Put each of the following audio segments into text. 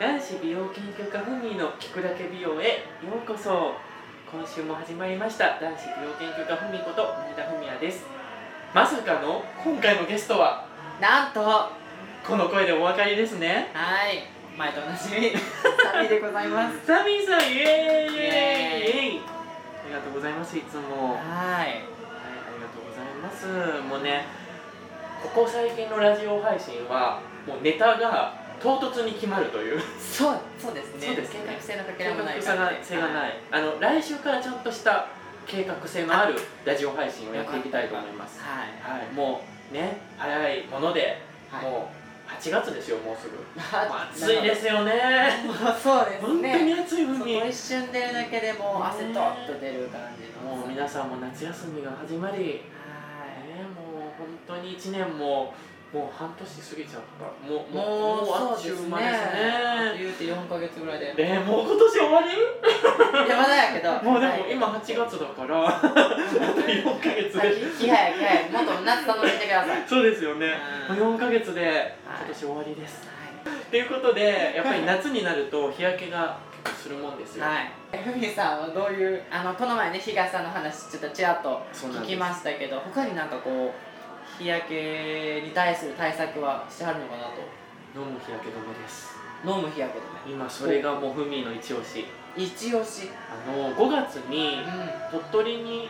男子美容研究家ふみの聞くだけ美容へようこそ。今週も始まりました。男子美容研究家ふみこと前田文也です。まさかの今回のゲストはなんとはこの声でお分かりですね。い。前と同じサミでございます。サミーさんイエーイ！イエーイ！イエイエーイ！ありがとうございますいつも。はい。はいありがとうございます。もうねここ最近のラジオ配信はもうネタが唐突に決まるという。そう。そうですね。そうですね。計画性のかけ計らもない画性が性がない。あの来週からちゃんとした計画性のあるラジオ配信をやっていきたいと思います。はいはい。もうね早いもので、はい。もう8月ですよもうすぐ。あ暑いですよね。そうです本当にね暑い海一瞬出るだけでもう汗とっと出る感じの。もう皆さんも夏休みが始まり。はい。ねもう本当に1年ももう半年過ぎちゃった。もうもうあっそうですね。ちゅう間ですね。言うて4ヶ月ぐらいでねもう今年終わり？いやまだやけど。もうでもはい。今8月だから。あと4ヶ月はい。で気早い気早い。もっと夏楽しんでください。はいそうですよね。うん。もう4ヶ月ではい。今年終わりです。ということでやっぱり夏になると 日焼けが結構するもんですよ。はい、ふみさんはどういうあのこの前ね日傘の話ちょっとちらっと聞きましたけど他になんかこう日焼けに対する対策はしてはるのかなと。飲む日焼け止めです。飲む日焼け止今それがもうふみの一押し。め一押し。あの5月にう鳥取に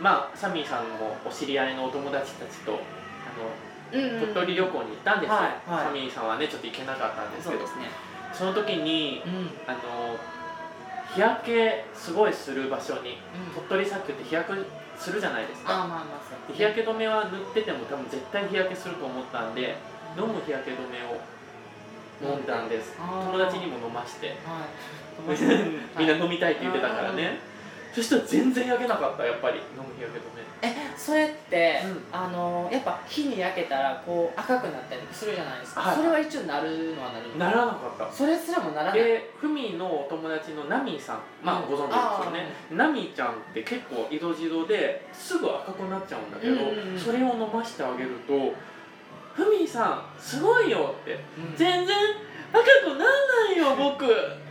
まあサミーさんもお知り合いのお友達たちとあんうん、の鳥取旅行に行ったんですよ、はいはい。サミーさんはねちょっと行けなかったんですけど。そね。その時にうん。あの日焼けすごいする場所に鳥取砂丘って日焼けするじゃないですか。まあまあ日焼け止めは塗ってても多分絶対日焼けすると思ったんで飲む日焼け止めを飲んだんです。友達にも飲まして。はい。みんな飲みたいって言ってたからねそしたら全然焼けなかったやっぱり。飲む日焼け止め。えそれって、うん。あのやっぱ火に焼けたらこう赤くなったりするじゃないですか、はいそれは一応なるのはなるの？ならなかった。それすらもならない。でふみのお友達のナミーさんまあうん。ご存知ですよね。ナミーちゃんって結構色白ですぐ赤くなっちゃうんだけど、うんうんうん。それを飲ましてあげると「ふみさんすごいよ」って。うん。全然赤くなんないよ僕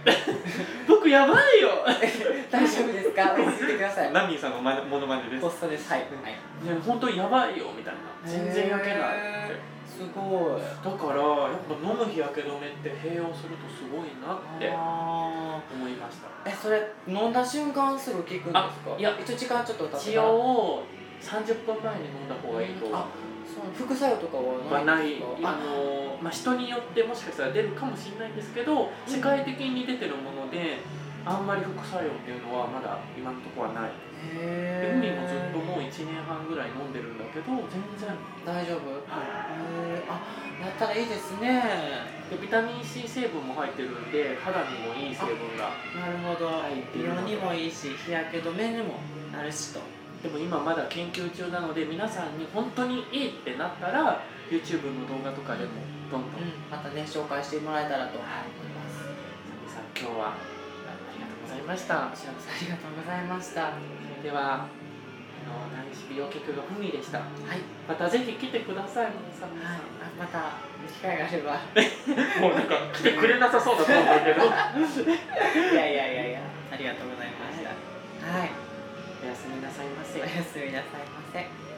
僕やばいよ。大丈夫ですか？落ち着いてください。ナミーさんのまモノマネです。ポストです。はい、はい、ね本当やばいよみたいな。全然焼けないって。へすごい。だからやっぱ飲む日焼け止めって併用するとすごいなってあ思いました。ーえそれ飲んだ瞬間すぐ効くんですか？あいや一応時間ちょっと経って一応。30分前に飲んだ方がいいとあそう副作用とかははない。あの、まあ、人によってもしかしたら出るかもしれないんですけど世界的に出てるものであんまり副作用っていうのはまだ今のところはない。で海もずっともう1年半ぐらい飲んでるんだけど全然。大丈夫？はへえあやったらいいですね。いでビタミン C 成分も入ってるんで肌にもいい成分がなるほど。入って美るので。容にもいいし日焼け止めにもなるしとでも今まだ研究中なので皆さんに本当にいいってなったら YouTube の動画とかでもどんどん、うんまたね紹介してもらえたらと思います。サミさん今日はありがとうございました。こちらこそありがとうございました。はそれではあの男子美容結局がふみでした。い。またぜひ来てください皆さん。皆はい。また機会があれば。もうなんか来てくれなさそうだと思うけど。いやいやいやいやありがとうございました。はいおやすみなさいませ。おやすみなさいませ。